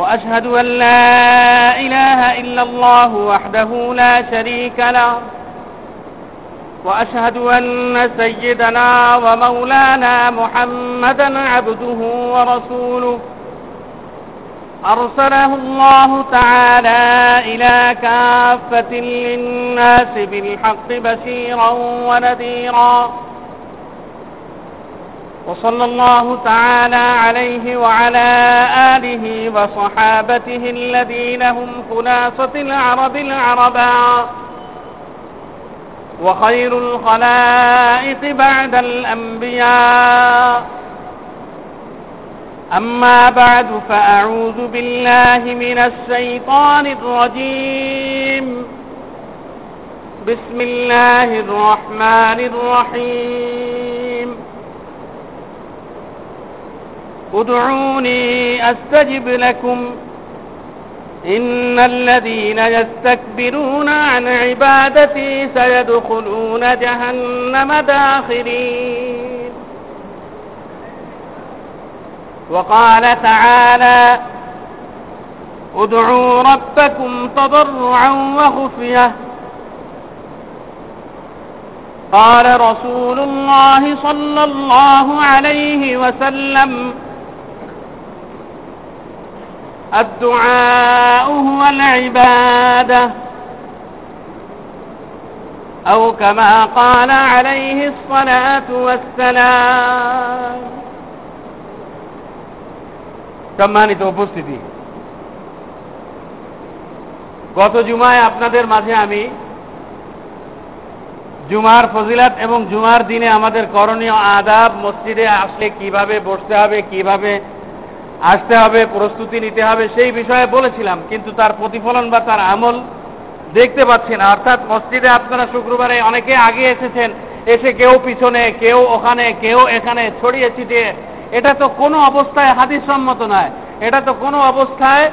وأشهد أن لا إله إلا الله وحده لا شريك له. وأشهد أن سيدنا ومولانا محمدا عبده ورسوله. أرسله الله تعالى إلى كافة للناس بالحق بشيرا ونذيرا. وصلى الله تعالى عليه وعلى آله وصحابته الذين هم خلاصة العرب العرباء وخير الخلائق بعد الأنبياء. أما بعد فأعوذ بالله من الشيطان الرجيم. بسم الله الرحمن الرحيم. ادعوني أستجب لكم. إن الذين يستكبرون عن عبادتي سيدخلون جهنم داخرين وقال تعالى ادعوا ربكم تضرعا وخفية. قال رسول الله صلى الله عليه وسلم الدعاء هو العبادة أو كما قال عليه الصلاة والسلام সম্মানিত উপস্থিতি গত জুমায় আপনাদের মাঝে আমি জুমার ফজিলাত এবং জুমার দিনে আমাদের করণীয় আদাব মসজিদে আসলে কিভাবে বসতে হবে কিভাবে আসতে হবে, প্রস্তুতি নিতে হবে, সেই বিষয়ে বলেছিলাম, কিন্তু তার প্রতিফলন বা তার আমল দেখতে পাচ্ছি না। অর্থাৎ মসজিদে আপনারা শুক্রবারে অনেকে আগে এসেছেন, এসে কেউ পিছনে, কেউ ওখানে, কেউ এখানে ছড়িয়ে ছিটিয়ে। এটা তো কোনো অবস্থায় হাদিস সম্মত নয়। এটা তো কোনো অবস্থায়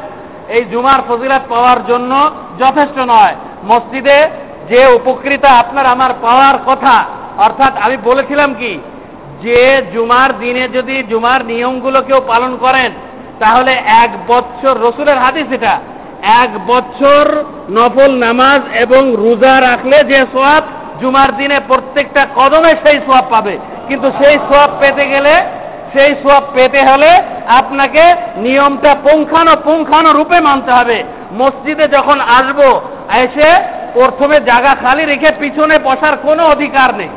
এই জুমার ফজিলাত পাওয়ার জন্য যথেষ্ট নয়। মসজিদে যে উপকৃতা আপনার, আমার পাওয়ার কথা, অর্থাৎ আমি বলেছিলাম কি যে জুমার দিনে যদি জুমার নিয়মগুলো কেউ পালন করেন, তাহলে এক বছর রসুলের হাদিস এটা, এক বছর নফল নামাজ এবং রোজা রাখলে যে সোয়াব জুমার দিনে প্রত্যেকটা কদমে সেই সোয়াব পাবে। কিন্তু সেই সোয়াব পেতে গেলে, সেই সোয়াব পেতে হলে আপনাকে নিয়মটা পুঙ্খানো পুঙ্খানো রূপে মানতে হবে। মসজিদে যখন আসব, এসে প্রথমে জায়গা খালি রেখে পিছনে বসার কোনো অধিকার নেই।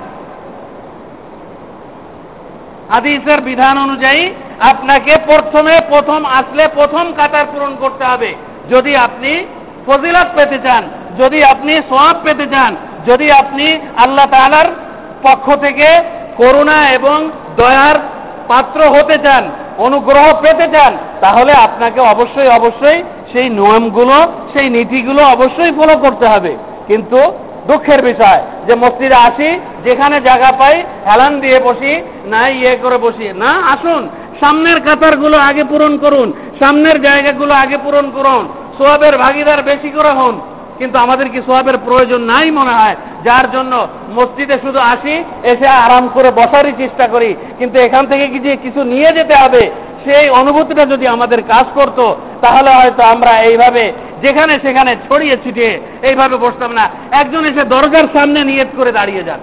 হাদিসের বিধান অনুযায়ী আপনাকে প্রথমে প্রথম আসলে প্রথম কাতার পূরণ করতে হবে। যদি আপনি ফজিলত পেতে চান, যদি আপনি সোয়াব পেতে চান, যদি আপনি আল্লাহ তালার পক্ষ থেকে করুণা এবং দয়ার পাত্র হতে চান, অনুগ্রহ পেতে চান, তাহলে আপনাকে অবশ্যই অবশ্যই সেই নিয়মগুলো, সেই নীতিগুলো অবশ্যই ফলো করতে হবে। কিন্তু দুঃখের বিষয় যে মসজিদে আসি যেখানে জায়গা পাই, হেলান দিয়ে বসি, না ইয়ে করে বসি। না, আসুন, সামনের কাতারগুলো আগে পূরণ করুন, সামনের জায়গাগুলো আগে পূরণ করুন, সোয়াবের ভাগিদার বেশি করে হন, কিন্তু আমাদের কি সোয়াবের প্রয়োজন নাই মনে হয়? যার জন্য মসজিদে শুধু আসি, এসে আরাম করে বসারই চেষ্টা করি, কিন্তু এখান থেকে কি যে কিছু নিয়ে যেতে হবে? সেই অনুভূতিটা যদি আমাদের কাজ করত, তাহলে হয়তো আমরা এইভাবে যেখানে সেখানে ছড়িয়ে ছিটিয়ে এইভাবে বসতাম না। একজন এসে দরজার সামনে নিয়ত করে দাঁড়িয়ে যান।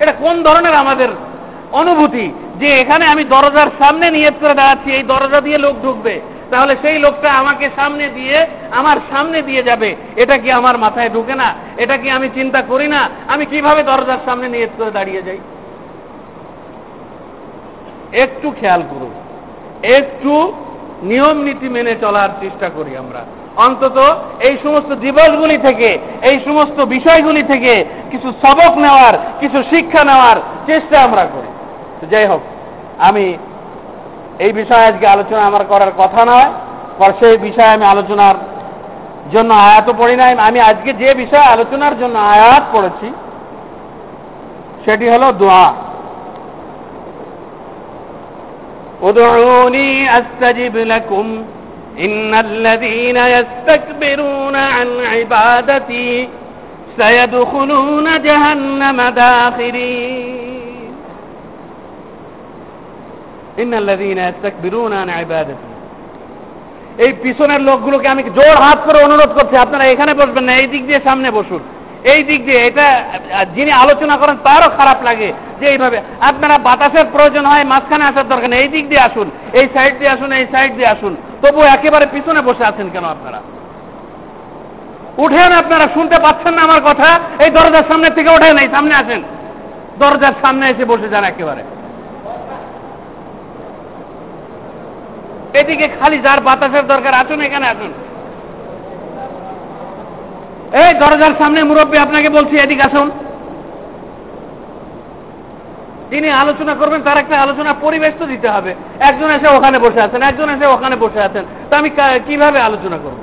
এটা কোন ধরনের আমাদের অনুভূতি? যে এখানে আমি দরজার সামনে নিয়ত করে দাঁড়াচ্ছি, এই দরজা দিয়ে লোক ঢুকবে। তাহলে সেই লোকটা আমাকে সামনে দিয়ে, আমার সামনে দিয়ে যাবে। এটা কি আমার মাথায় ঢুকে না? এটা কি আমি চিন্তা করি না? আমি কীভাবে দরজার সামনে নিয়ত করে দাঁড়িয়ে যাই? একটু খেয়াল করুন। একটু নিয়ম নীতি মেনে চলার চেষ্টা করি আমরা। অন্তত এই সমস্ত দিবসগুলি থেকে এই সমস্ত বিষয়গুলি থেকে কিছু সবক নেওয়ার কিছু শিক্ষা নেওয়ার চেষ্টা আমরা করি তো যাই হোক আমি এই বিষয়ে আজকে আলোচনা আমার করার কথা নয় সেই বিষয়ে আমি আলোচনার জন্য আয়াতও পড়ি নাই আমি আজকে যে বিষয়ে আলোচনার জন্য আয়াত পড়েছি সেটি হলো দোয়া ادعوني أستجب لكم إن الذين يستكبرون عن عبادتي سيدخلون جهنم داخرين إن الذين يستكبرون عن عبادتي এই পিছনের লোকগুলোকে আমি জোর হাত করে অনুরোধ করছি আপনারা এখানে বসবেন না এই দিক দিয়ে সামনে বসুন এই দিক দিয়ে এটা যিনি আলোচনা করেন তারও খারাপ লাগে যে এইভাবে। আপনারা বাতাসের প্রয়োজন হয়, মাঝখানে আসার দরকার নেই। এই দিক দিয়ে আসুন, এই সাইড দিয়ে আসুন, এই সাইড দিয়ে আসুন। তবু একেবারে পিছনে বসে আছেন কেন আপনারা? উঠেন আপনারা, শুনতে পাচ্ছেন না আমার কথা? এই দরজার সামনে থেকে ওঠেন এই সামনে আসেন। দরজার সামনে এসে বসে যান একেবারে। এদিকে খালি যার বাতাসের দরকার, আসুন এখানে, আসুন। এই দরজার সামনে মুরব্বী, আপনাকে বলছি, এদিকে আসুন। তিনি আলোচনা করবেন, তার একটা আলোচনা পরিবেশ তো দিতে হবে। একজন এসে ওখানে বসে আছেন, একজন এসে ওখানে বসে আছেন। তো আমি কীভাবে আলোচনা করব?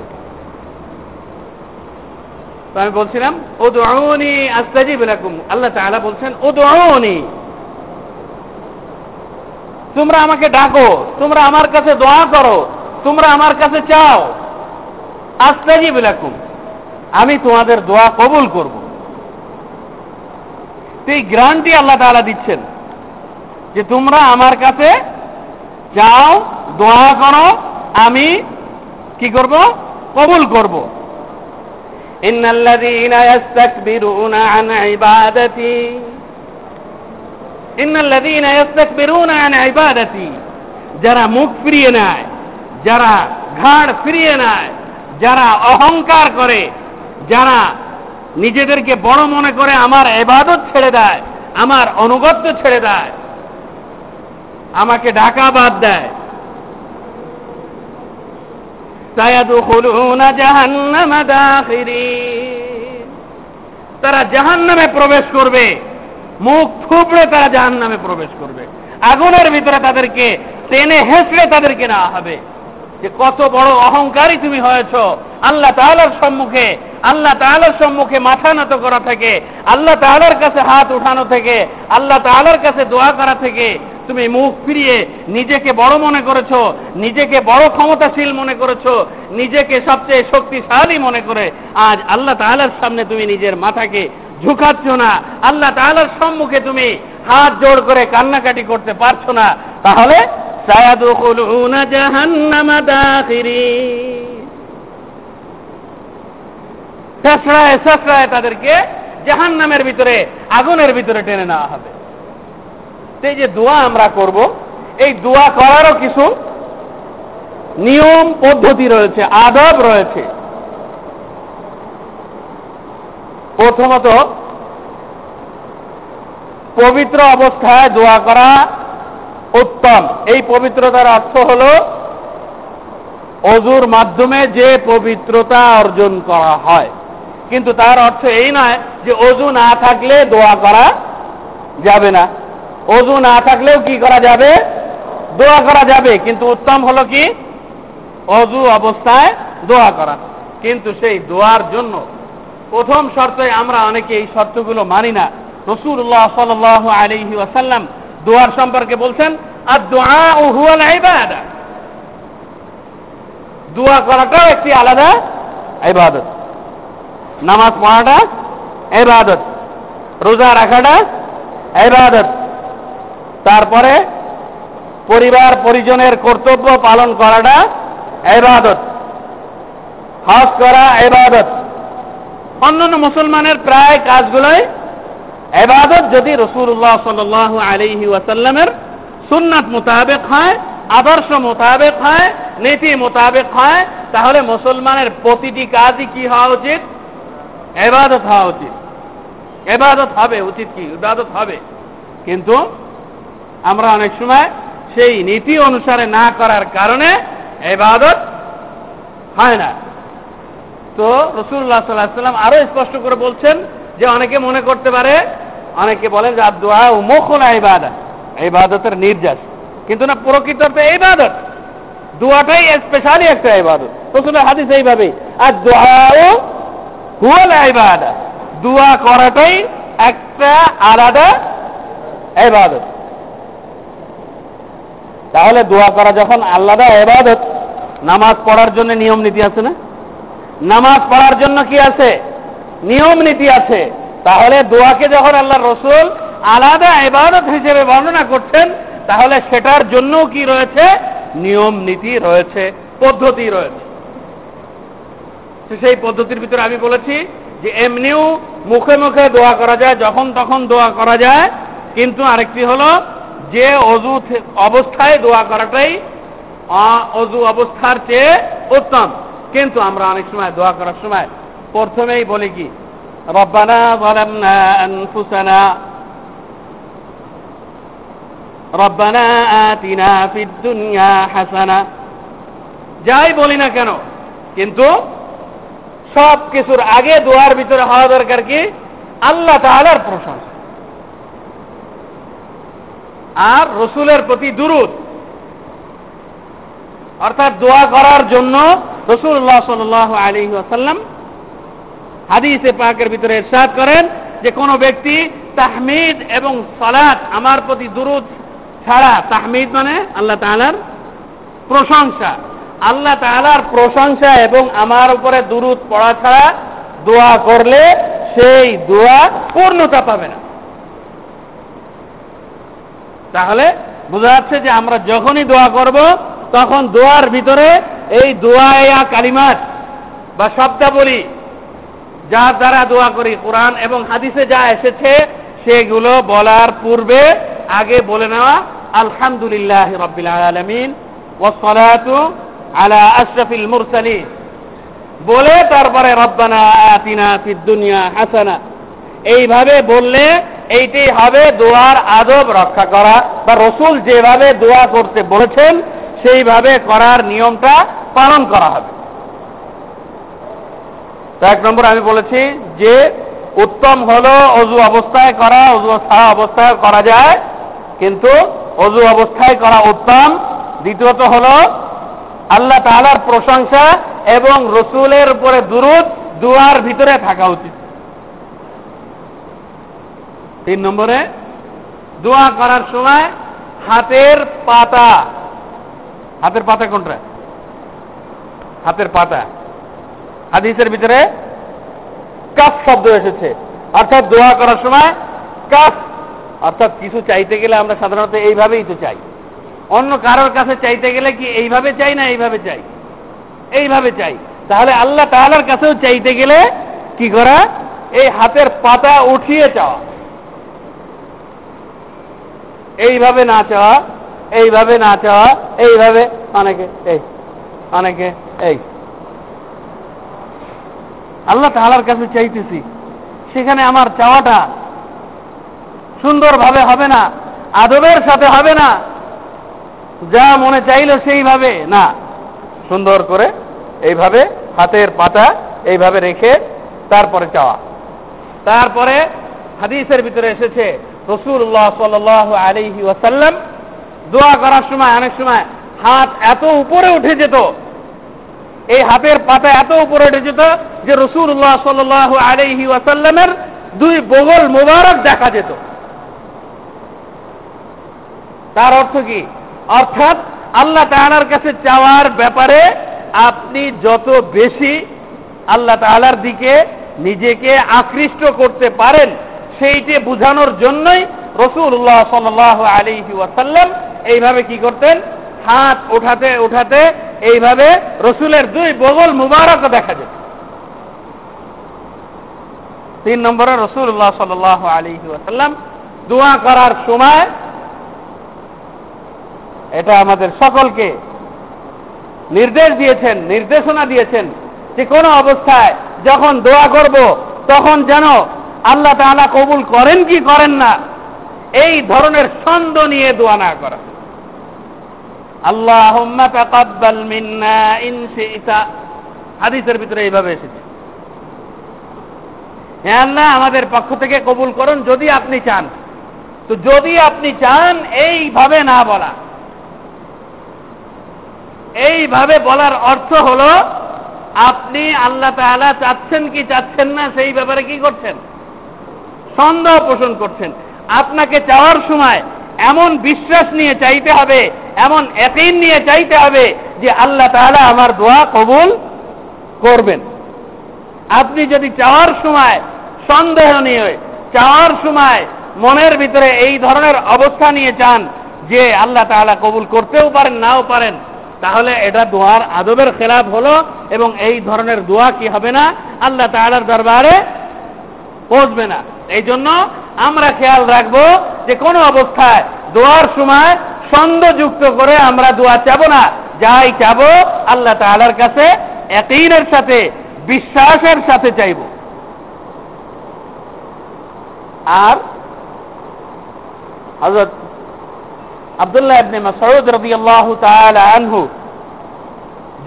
তো আমি বলছিলাম ও দৌনি আস্তাজিব এরকম আল্লাহ তাআলা বলছেন ও দৌনি তোমরা আমাকে ডাকো, তোমরা আমার কাছে দোয়া করো, তোমরা আমার কাছে চাও। আস্তাজিব এরকম আমি তোমাদের দোয়া কবুল করব। এই গ্রান্টি আল্লাহ তাআলা দিচ্ছেন যে তোমরা আমার কাছে যাও, দোয়া করো, আমি কি করব? কবুল করব। যারা মুখ ফিরিয়ে নেয়, যারা ঘাড় ফিরিয়ে নেয়, যারা অহংকার করে যারা নিজেদেরকে বড় মনে করে আমার এবাদত ছেড়ে দেয়, আমার অনুগত্য ছেড়ে দেয়, আমাকে ডাকা বাদ দেয়। তারা জাহান নামে প্রবেশ করবে, মুখ ফুপড়ে তারা জাহান নামে প্রবেশ করবে। আগুনের ভিতরে তাদেরকে, টেনে হেসড়ে তাদেরকে নেওয়া হবে। যে কত বড় অহংকারী তুমি হয়েছ। আল্লাহ তাহলার সম্মুখে, আল্লাহ তাহলার সম্মুখে মাথা নত করা থেকে, আল্লাহ তাহলার কাছে হাত উঠানো থেকে, আল্লাহ তাহলার কাছে দোয়া করা থেকে তুমি মুখ ফিরিয়ে নিজেকে বড় মনে করেছ, নিজেকে বড় ক্ষমতাশীল মনে করেছ, নিজেকে সবচেয়ে শক্তিশালী মনে করে আজ আল্লাহ তাহলার সামনে তুমি নিজের মাথাকে ঝুঁকাচ্ছ না। আল্লাহ তাহলার সম্মুখে তুমি হাত জোড় করে কান্নাকাটি করতে পারছ না। তাহলে তাদেরকে জাহান নামের ভিতরে আগুনের ভিতরে টেনে নেওয়া হবে এই যে দোয়া আমরা করব এই দোয়া করারও কিছু নিয়ম পদ্ধতি রয়েছে আদব রয়েছে প্রথমত পবিত্র অবস্থায় দোয়া করা উত্তম। এই পবিত্রতার অর্থ হল অজুর মাধ্যমে যে পবিত্রতা অর্জন করা হয়। কিন্তু তার অর্থ এই নয় যে অজু না থাকলে দোয়া করা যাবে না। অজু না থাকলেও কি করা যাবে? দোয়া করা যাবে। কিন্তু উত্তম হলো কি? অজু অবস্থায় দোয়া করা। কিন্তু সেই দোয়ার জন্য প্রথম শর্তে আমরা অনেকে এই শর্তগুলো মানি না। রসুল্লাহ সাল আলহি দোয়ার সম্পর্কে বলছেন আর দোয়া ও হুয়াল ইবাদা। দোয়া করাটাও একটি আলাদা ইবাদত। নামাজ পড়াটা ইবাদত। রোজা রাখাটা ইবাদত। তারপরে পরিবার, পরিজনের কর্তব্য পালন করাটা এবাদত হজ করা এবাদত অন্যান্য মুসলমানের প্রায় কাজগুলোই এবাদত যদি রসুল্লাহ সাল আলিহি ওয়াসাল্লামের সুন্নাত মোতাবেক হয়, আদর্শ মোতাবেক হয়, নীতি মোতাবেক হয়, তাহলে মুসলমানের প্রতিটি কাজই কি হওয়া উচিত? এবাদত হওয়া উচিত। এবাদত হবে, উচিত কি? ইবাদত হবে। কিন্তু আমরা অনেক সময় সেই নীতি অনুসারে না করার কারণে এবাদত হয় না। তো রসুল্লাহ সাল্লাহ সাল্লাম আরও স্পষ্ট করে বলছেন যে অনেকে মনে করতে পারে, অনেকে বলেন যে দোয়া উমুখ না ইবাদত ইবাদতের নির্যাস। কিন্তু না, প্রকৃত এই ইবাদত। দোয়াটাই স্পেশালি একটা ইবাদত। রসুলের হাদিস এইভাবে আর দোয়াও হুয়াল ইবাদা। দোয়া করাটাই একটা আলাদা ইবাদত। তাহলে দোয়া করা যখন আলাদা এবাদত নামাজ পড়ার জন্য নিয়ম নীতি আছে না? নামাজ পড়ার জন্য কি আছে? নিয়ম নীতি আছে। তাহলে দোয়াকে যখন আল্লাহ রসুল আলাদা এবাদত হিসেবে বর্ণনা করছেন, তাহলে সেটার জন্য কি রয়েছে? নিয়ম নীতি রয়েছে, পদ্ধতি রয়েছে। সেই পদ্ধতির ভিতরে আমি বলেছি যে এমনিও মুখে মুখে দোয়া করা যায়, যখন তখন দোয়া করা যায়। কিন্তু আরেকটি হলো যে অজু অবস্থায় দোয়া করাটাই অজু অবস্থার চেয়ে উত্তম। কিন্তু আমরা অনেক সময় দোয়া করার সময় প্রথমেই বলি কি রব্বানা ظلمنا أنفسنا রব্বানা আতিনা ফিদ দুনিয়া হাসানা যাই বলি না কেন কিন্তু সব কিছুর আগে দোয়ার ভিতরে হওয়া দরকার কি আল্লাহ তাআলার প্রশংসা আর রসুলের প্রতি দুরুদ অর্থাৎ দোয়া করার জন্য রসুল্লাহ সাল আলী আসাল্লাম হাদিসে পাকের ভিতরে ইরশাদ করেন যে কোনো ব্যক্তি তাহমিদ এবং সালাত আমার প্রতি দুরুদ ছাড়া, তাহমিদ মানে আল্লাহ তালার প্রশংসা। আল্লাহ তালার প্রশংসা এবং আমার উপরে দুরুদ পড়া ছাড়া দোয়া করলে সেই দোয়া পূর্ণতা পাবে না। তাহলে বোঝা যাচ্ছে যে আমরা যখনই দোয়া করব, তখন দোয়ার ভিতরে এই দোয়া কালিমাত বা শব্দাবলী যার দ্বারা দোয়া করি কোরআন এবং হাদিসে যা এসেছে, সেগুলো বলার পূর্বে আগে বলে নেওয়া, আলহামদুলিল্লাহ রবিল আলমিন আলা আশরফিল মুরসালিন। বলে তারপরে, রব্বানা আতিনা ফিদ দুনিয়া হাসানা। এইভাবে বললে এইটাই হবে দোয়ার আদব রক্ষা করা, বা রসুল যেভাবে দোয়া করতে বলেছেন, সেইভাবে করার নিয়মটা পালন করা হবে। এক নম্বর আমি বলেছি যে উত্তম হলো অজু অবস্থায় করা, অজু ছাড়া অবস্থায় করা যায়। কিন্তু অজু অবস্থায় করা উত্তম। দ্বিতীয়ত হলো আল্লাহ তালার প্রশংসা এবং রসুলের উপরে দুরুদ দুয়ার ভিতরে থাকা উচিত। তিন নম্বরে, দোয়া করার সময় হাতের পাতা হাতের পাতা কোনটা? হাতের পাতা। হাদিসের ভিতরে কাফ শব্দ এসেছে। অর্থাৎ দোয়া করার সময় কাফ। অর্থাৎ কিছু চাইতে গেলে আমরা সাধারণত এইভাবেই তো চাই। অন্য কারোর কাছে চাইতে গেলে কি এইভাবে চাই না এইভাবে চাই? এইভাবে চাই। তাহলে আল্লাহ তাহলার কাছেও চাইতে গেলে কি করা? এই হাতের পাতা উঠিয়ে চাওয়া। এইভাবে না চাওয়া, এইভাবে না চাওয়া, এইভাবে, অনেকে, এই অনেকে, এই। আল্লাহ তাহালার কাছে চাইতেছি। সেখানে আমার চাওয়াটা সুন্দরভাবে হবে না, আদবের সাথে হবে না, যা মনে চাইল সেইভাবে না। সুন্দর করে এইভাবে হাতের পাতা এইভাবে রেখে তারপরে চাওয়া। তারপরে হাদিসের ভিতরে এসেছে রসুল্লাহ সাল আলিহি ওয়াসাল্লাম দোয়া করার সময় অনেক সময় হাত এত উপরে উঠে যেত এই হাতের পাতা এত উপরে উঠে যেত যে রসুল্লাহ সাল আলিহি ওয়াসাল্লামের দুই বগল মোবারক দেখা যেত। তার অর্থ কি? অর্থাৎ আল্লাহ তাহার কাছে চাওয়ার ব্যাপারে আপনি যত বেশি আল্লাহ তাহার দিকে নিজেকে আকৃষ্ট করতে পারেন, সেইটি বুঝানোর জন্যই রসুল্লাহ সাল আলী ওয়াসাল্লাম এইভাবে কি করতেন? হাত উঠাতে উঠাতে এইভাবে রসুলের দুই বগল মুবারক দেখা যেত তিন নম্বরে রসুল্লাহ সাল আলী ওয়াসাল্লাম দোয়া করার সময় এটা আমাদের সকলকে নির্দেশ দিয়েছেন, নির্দেশনা দিয়েছেন যে কোনো অবস্থায় যখন দোয়া করব, তখন যেন আল্লাহ তাআলা কবুল করেন কি করেন না, এই ধরনের ছন্দ নিয়ে দোয়া না করা। আল্লাহ তাকাব্বাল মিন্না ইন শি'তা। হাদিসের ভিতরে এইভাবে এসেছে। হ্যাঁ আল্লাহ, আমাদের পক্ষ থেকে কবুল করুন যদি আপনি চান। তো যদি আপনি চান, এইভাবে না বলা। এইভাবে বলার অর্থ হলো, আপনি আল্লাহ তাআলা চাচ্ছেন কি চাচ্ছেন না, সেই ব্যাপারে কি করছেন? সন্দেহ পোষণ করছেন। আপনাকে চাওয়ার সময় এমন বিশ্বাস নিয়ে চাইতে হবে, এমন একই নিয়ে চাইতে হবে যে আল্লাহ তাআলা আমার দোয়া কবুল করবেন। আপনি যদি চাওয়ার সময় সন্দেহ নিয়ে, চাওয়ার সময় মনের ভিতরে এই ধরনের অবস্থা নিয়ে চান যে আল্লাহ তাআলা কবুল করতেও পারেন, নাও পারেন, তাহলে এটা দোয়ার আদবের খেলাফ হলো এবং এই ধরনের দোয়া কি হবে না, আল্লাহ তাআলার দরবারে পৌঁছবে না। এই জন্য আমরা খেয়াল রাখব যে কোনো অবস্থায় দোয়ার সময় ছন্দযুক্ত করে আমরা দোয়া চাব না। যাই চাব, আল্লাহ তাআলার কাছে একইনের সাথে, বিশ্বাসের সাথে চাইব। আর হযরত আব্দুল্লাহ ইবনে মাসউদ রাদিয়াল্লাহু তাআলা আনহু,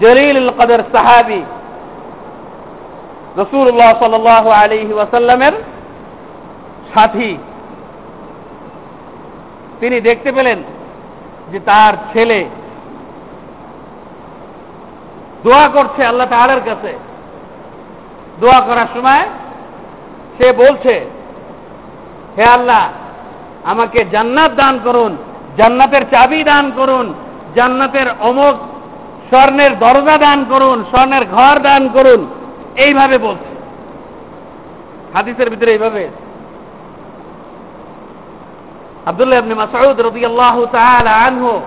জলিলুল কদর সাহাবী, রাসূলুল্লাহ সাল্লাল্লাহু আলাইহি ওয়াসাল্লামের সাথী তিনি দেখতে পেলেন যে তার ছেলে দোয়া করছে আল্লাহ তাআলার কাছে। দোয়া করার সময় সে বলছে, হে আল্লাহ, আমাকে জান্নাত দান করুন, জান্নাতের চাবি দান করুন, জান্নাতের অমুক স্বর্ণের দরজা দান করুন, স্বর্ণের ঘর দান করুন। এইভাবে বলছে। হাদিসের ভিতরে এইভাবে আব্দুল্লাহ ইবনে মাসউদ রাদিয়াল্লাহু তাআলা আনহু।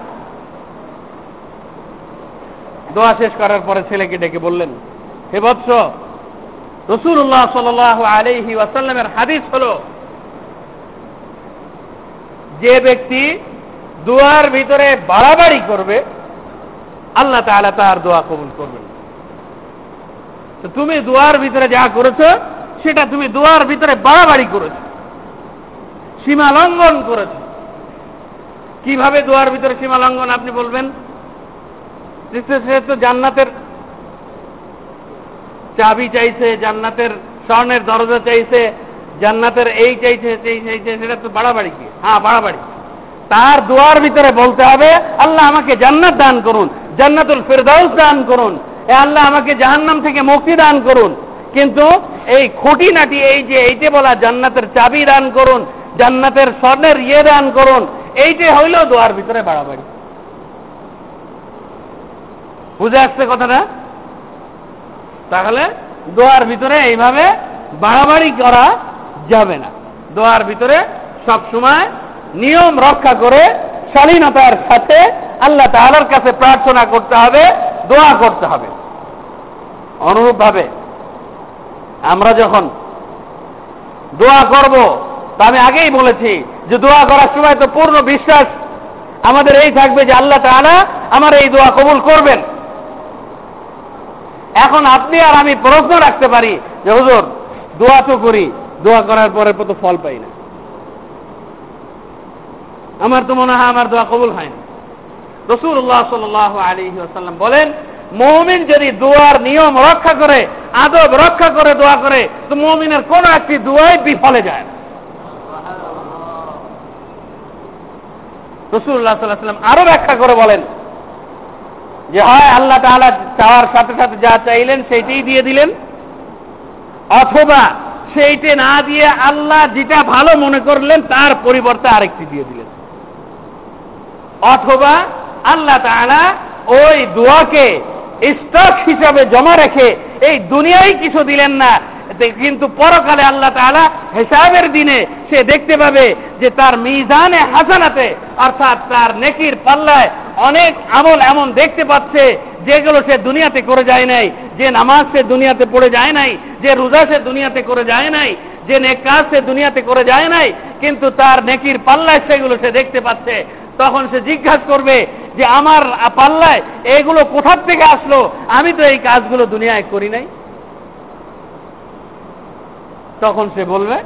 দোয়া শেষ করার পরে ছেলেকে ডেকে বললেন, হে বৎস রসুল্লাহ সাল্লাল্লাহু আলাইহি ওয়াসাল্লামের হাদিস হলো, যে ব্যক্তি দোয়ার ভিতরে বাড়াবাড়ি করবে, আল্লাহ তাআলা তার দোয়া কবুল করবেন। তো তুমি দোয়ার ভিতরে যা করেছ, সেটা তুমি দোয়ার ভিতরে বাড়াবাড়ি করেছ। সীমা লঙ্ঘন করেছে। কীভাবে দোয়ার ভিতরে সীমা লঙ্ঘন, আপনি বলবেন? সে তো জান্নাতের চাবি চাইছে, জান্নাতের স্বর্ণের দরজা চাইছে, জান্নাতের এই চাইছে, সেই চাইছে, সেটা তো বাড়াবাড়ি কি? হ্যাঁ বাড়াবাড়ি। তার দোয়ার ভিতরে বলতে হবে, আল্লাহ আমাকে জান্নাত দান করুন, জান্নাতুল ফেরদাউস দান করুন, এ আল্লাহ আমাকে জাহান্নাম থেকে মুক্তি দান করুন। কিন্তু এই খুঁটিনাটি, এই যে এইটে বলা জান্নাতের চাবি দান করুন জান্নাতের স্বর্ণের ইয়ে দান করুন। এইটাই হইল দোয়ার ভিতরে বাড়াবাড়ি। বুঝে আসছে কথাটা? তাহলে দোয়ার ভিতরে এইভাবে বাড়াবাড়ি করা যাবে না। দোয়ার ভিতরে সব সময় নিয়ম রক্ষা করে শালীনতার সাথে আল্লাহ তাআলার কাছে প্রার্থনা করতে হবে, দোয়া করতে হবে। অনুরূপভাবে আমরা যখন দোয়া করব তা আমি আগেই বলেছি যে দোয়া করার সময় তো পূর্ণ বিশ্বাস আমাদের এই থাকবে যে আল্লাহ তাআলা আমার এই দোয়া কবুল করবেন। এখন আপনি আর আমি প্রশ্ন রাখতে পারি যে, হুজুর, দোয়া তো করি, দোয়া করার পরে তো ফল পাই না। আমার তো মনে হয় আমার দোয়া কবুল হয় না। রসুল্লাহ সাল আলী আসাল্লাম বলেন, মৌমিন যদি দোয়ার নিয়ম রক্ষা করে, আদব রক্ষা করে দোয়া করে, তো মৌমিনের কোন একটি দোয়াই বিফলে যায় না। রসুল্লাহ সাল্লাম আরও ব্যাখ্যা করে বলেন যে, হয়, আল্লাহ তাআলা চাওয়ার সাথে সাথে যা চাইলেন সেইটাই দিয়ে দিলেন। অথবা সেইটা না দিয়ে আল্লাহ যেটা ভালো মনে করলেন, তার পরিবর্তে আরেকটি দিয়ে দিলেন। অথবা আল্লাহ তাআলা ওই দোয়াকে স্টক হিসাবে জমা রেখে এই দুনিয়ায় কিছু দিলেন না কিন্তু পরকালে আল্লাহ তাআলা হিসাবের দিনে সে দেখতে পাবে যে তার মিজানে হাসানাতে অর্থাৎ তার নেকির পাল্লায় অনেক আমল এমন দেখতে পাচ্ছে যেগুলো সে দুনিয়াতে করে যায় নাই, যে নামাজ সে দুনিয়াতে পড়ে যায় নাই, যে রোজা সে দুনিয়াতে করে যায় নাই, যে নেক কাজ সে দুনিয়াতে করে যায় নাই, কিন্তু তার নেকির পাল্লায় সেগুলো সে দেখতে পাচ্ছে। তখন সে জিজ্ঞাসা করবে যে, আমার পাল্লায় এগুলো কোথার থেকে আসলো? আমি তো এই কাজগুলো দুনিয়ায় করি নাই। তখন সে বলবে,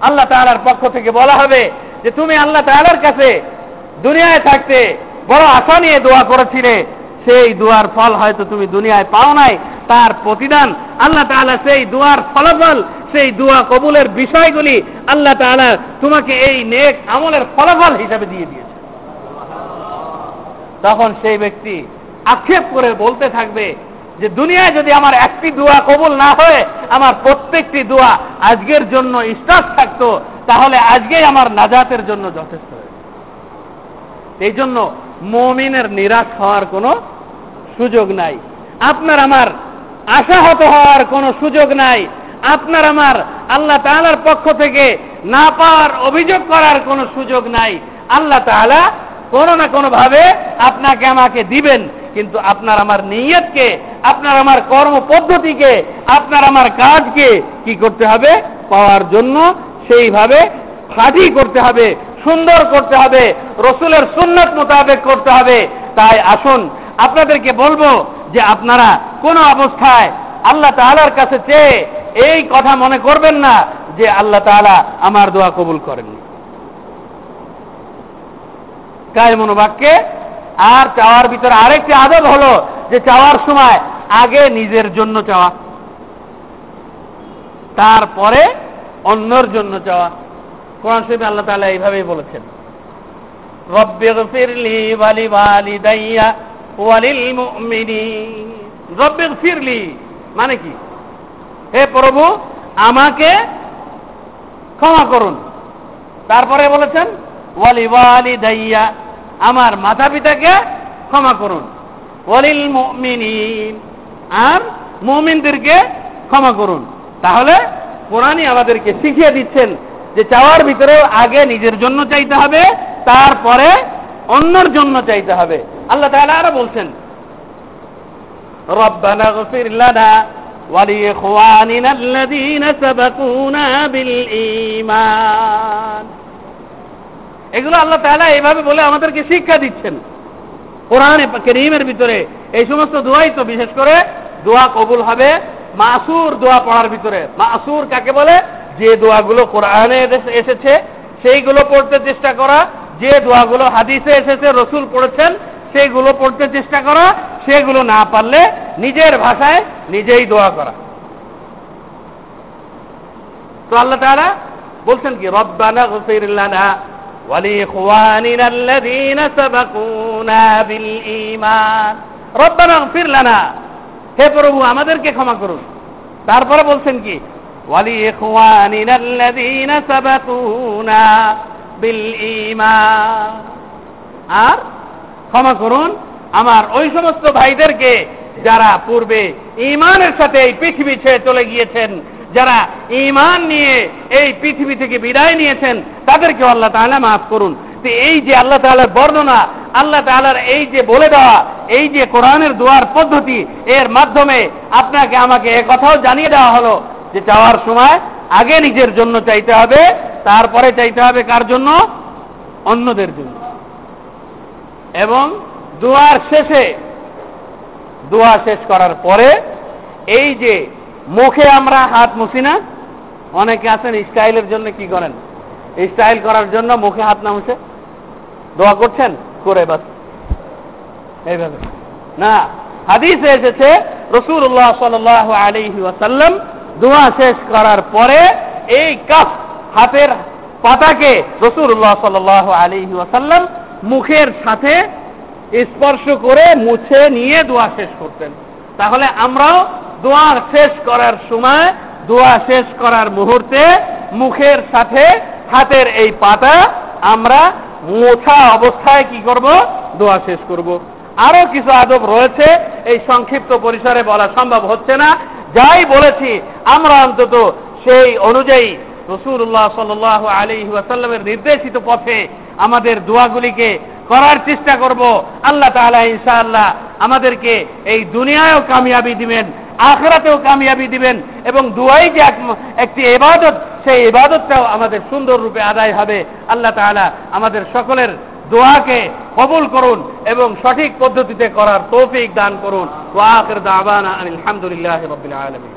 আল্লাহ তাআলার পক্ষ থেকে বলা হবে যে তুমি আল্লাহ তাআলার কাছে দুনিয়ায় থাকতে বড় আশা নিয়ে দোয়া করেছিলে। সেই দোয়ার ফল হয়তো তুমি দুনিয়ায় পাও নাই। তার প্রতিদান আল্লাহ তাআলা সেই দোয়ার ফলাফল, সেই দোয়া কবুলের বিষয়গুলি আল্লাহ তাআলা তোমাকে এই নেক আমলের ফলাফল হিসাবে দিয়ে দিয়েছে। তখন সেই ব্যক্তি আক্ষেপ করে বলতে থাকবে যে দুনিয়ায় যদি আমার একটি দোয়া কবুল না হয়, আমার প্রত্যেকটি দোয়া আজকের জন্য স্টার্ট থাকতো, তাহলে আজকেই আমার নাজাতের জন্য যথেষ্ট এই জন্য মমিনের নিরাশ হওয়ার কোনো সুযোগ নাই। আপনার আমার আশাহত হওয়ার কোনো সুযোগ নাই। আপনার আমার আল্লাহ তাআলার পক্ষ থেকে না পাওয়ার অভিযোগ করার কোনো সুযোগ নাই। আল্লাহ তাআলা কোনো না কোনোভাবে আপনাকে আমাকে দিবেন। কিন্তু আপনার আমার নিয়তকে, আপনার আমার কর্ম পদ্ধতিকে আপনার আমার কাজকে কি করতে হবে? পাওয়ার জন্য সেইভাবে খাঁটি করতে হবে, সুন্দর করতে হবে, রসুলের সুন্নত মোতাবেক করতে হবে। তাই আসুন, আপনাদেরকে বলব যে আপনারা কোন অবস্থায় আল্লাহ তাআলার কাছে চেয়ে এই কথা মনে করবেন না যে আল্লাহ তাআলা আমার দোয়া কবুল করেননি। কায় মনোবাক্যে আর চাওয়ার ভিতরে আরেকটি আদব হলো যে চাওয়ার সময় আগে নিজের জন্য চাওয়া, তারপরে অন্যর জন্য চাওয়া। কোরআন শরীফে আল্লাহ তাআলা এইভাবেই বলেছেন মানে কি? হে প্রভু, আমাকে ক্ষমা করুন। তারপরে বলেছেন ওয়ালি ওয়ালিদাইয়া আমার মাতা পিতাকে ক্ষমা করুন ওয়ালিল মুমিনিন আর মুমিনদেরকে ক্ষমা করুন তাহলে কোরআনই আমাদেরকে শিখিয়ে দিচ্ছেন যে চাওয়ার ভিতরে আগে নিজের জন্য চাইতে হবে তারপরে অন্যর জন্য চাইতে হবে আল্লাহ তাআলা আরো বলছেন রব্বানা গফির লানা ولإخواننا الذين سبقونا بالإيمان এগুলো আল্লাহ তাআলা এইভাবে বলে আমাদেরকে শিক্ষা দিচ্ছেন। কোরআনে করিমের ভিতরে এই সমস্ত দোয়াই তো বিশেষ করে দোয়া কবুল হবে, মাসুর দোয়া পড়ার ভিতরে। মাসুর কাকে বলে? যে দোয়াগুলো কোরআনে এসেছে, সেইগুলো পড়তে চেষ্টা করা। যে দোয়াগুলো হাদিসে এসেছে, রসুল পড়েছেন, সেগুলো পড়তে চেষ্টা করা। সেগুলো না পারলে নিজের ভাষায় নিজেই দোয়া করা। তো আল্লাহ তাআলা বলছেন কি? রব্বানা গফির ولإخواننا الذين سبقونا بالإيمان ربنا اغفر لنا হে প্রভু আমাদেরকে ক্ষমা করুন তারপরে বলছেন কি ولإخواننا الذين سبقونا بالإيمان আর ক্ষমা করুন আমার ওই সমস্ত ভাইদেরকে যারা পূর্বে ইমানের সাথে এই পৃথিবী ছেড়ে চলে গিয়েছেন যারা ইমান নিয়ে এই পৃথিবী থেকে বিদায় নিয়েছেন তাদেরকে আল্লাহ তাআলা মাফ করুন। তো এই যে আল্লাহ তাআলার বর্ণনা, আল্লাহ তাআলার এই যে বলে দেওয়া, এই যে কোরআনের দোয়ার পদ্ধতি, এর মাধ্যমে আপনাকে আমাকে এ কথাও জানিয়ে দেওয়া হলো যে চাওয়ার সময় আগে নিজের জন্য চাইতে হবে, তারপরে চাইতে হবে কার জন্য? অন্যদের জন্য। এবং দোয়ার শেষে, দোয়া শেষ করার পরে, এই যে মুখে আমরা হাত মুছি না, অনেকে আছেন স্টাইলের জন্য কি করেন? স্টাইল করার জন্য মুখে হাত না মুছে দোয়া করছেন? করে বাস। এইভাবে। না, হাদিসে এসেছে রসুল্লাহ সাল আলিহি ওয়াসাল্লাম দোয়া শেষ করার পরে এই কাপ হাতের পাতাকে রসুল্লাহ সাল আলিহি ওয়াসাল্লাম মুখের সাথে স্পর্শ করে মুছে নিয়ে দোয়া শেষ করতেন। তাহলে আমরাও দোয়া শেষ করার সময়, দোয়া শেষ করার মুহূর্তে মুখের সাথে হাতের এই পাতা আমরা মোছা অবস্থায় কি করব? দোয়া শেষ করব। আরও কিছু আদব রয়েছে, এই সংক্ষিপ্ত পরিসরে বলা সম্ভব হচ্ছে না। যাই বলেছি, আমরা অন্তত সেই অনুযায়ী রসুল্লাহ সাল আলী ওয়াসাল্লামের নির্দেশিত পথে আমাদের দোয়াগুলিকে করার চেষ্টা করব। আল্লাহ তাআলা ইনশাআল্লাহ আমাদেরকে এই দুনিয়ায়ও কামিয়াবি দিবেন। আখরাতেও কামিয়াবি দিবেন এবং দুয়াই যে একটি এবাদত সেই ইবাদতটাও আমাদের সুন্দর রূপে আদায় হবে। আল্লাহ তালা আমাদের সকলের দোয়াকে কবুল করুন এবং সঠিক পদ্ধতিতে করার তৌফিক দান করুন। ওয়াকের দাবানা আলহামদুলিল্লাহ রবিল আলমী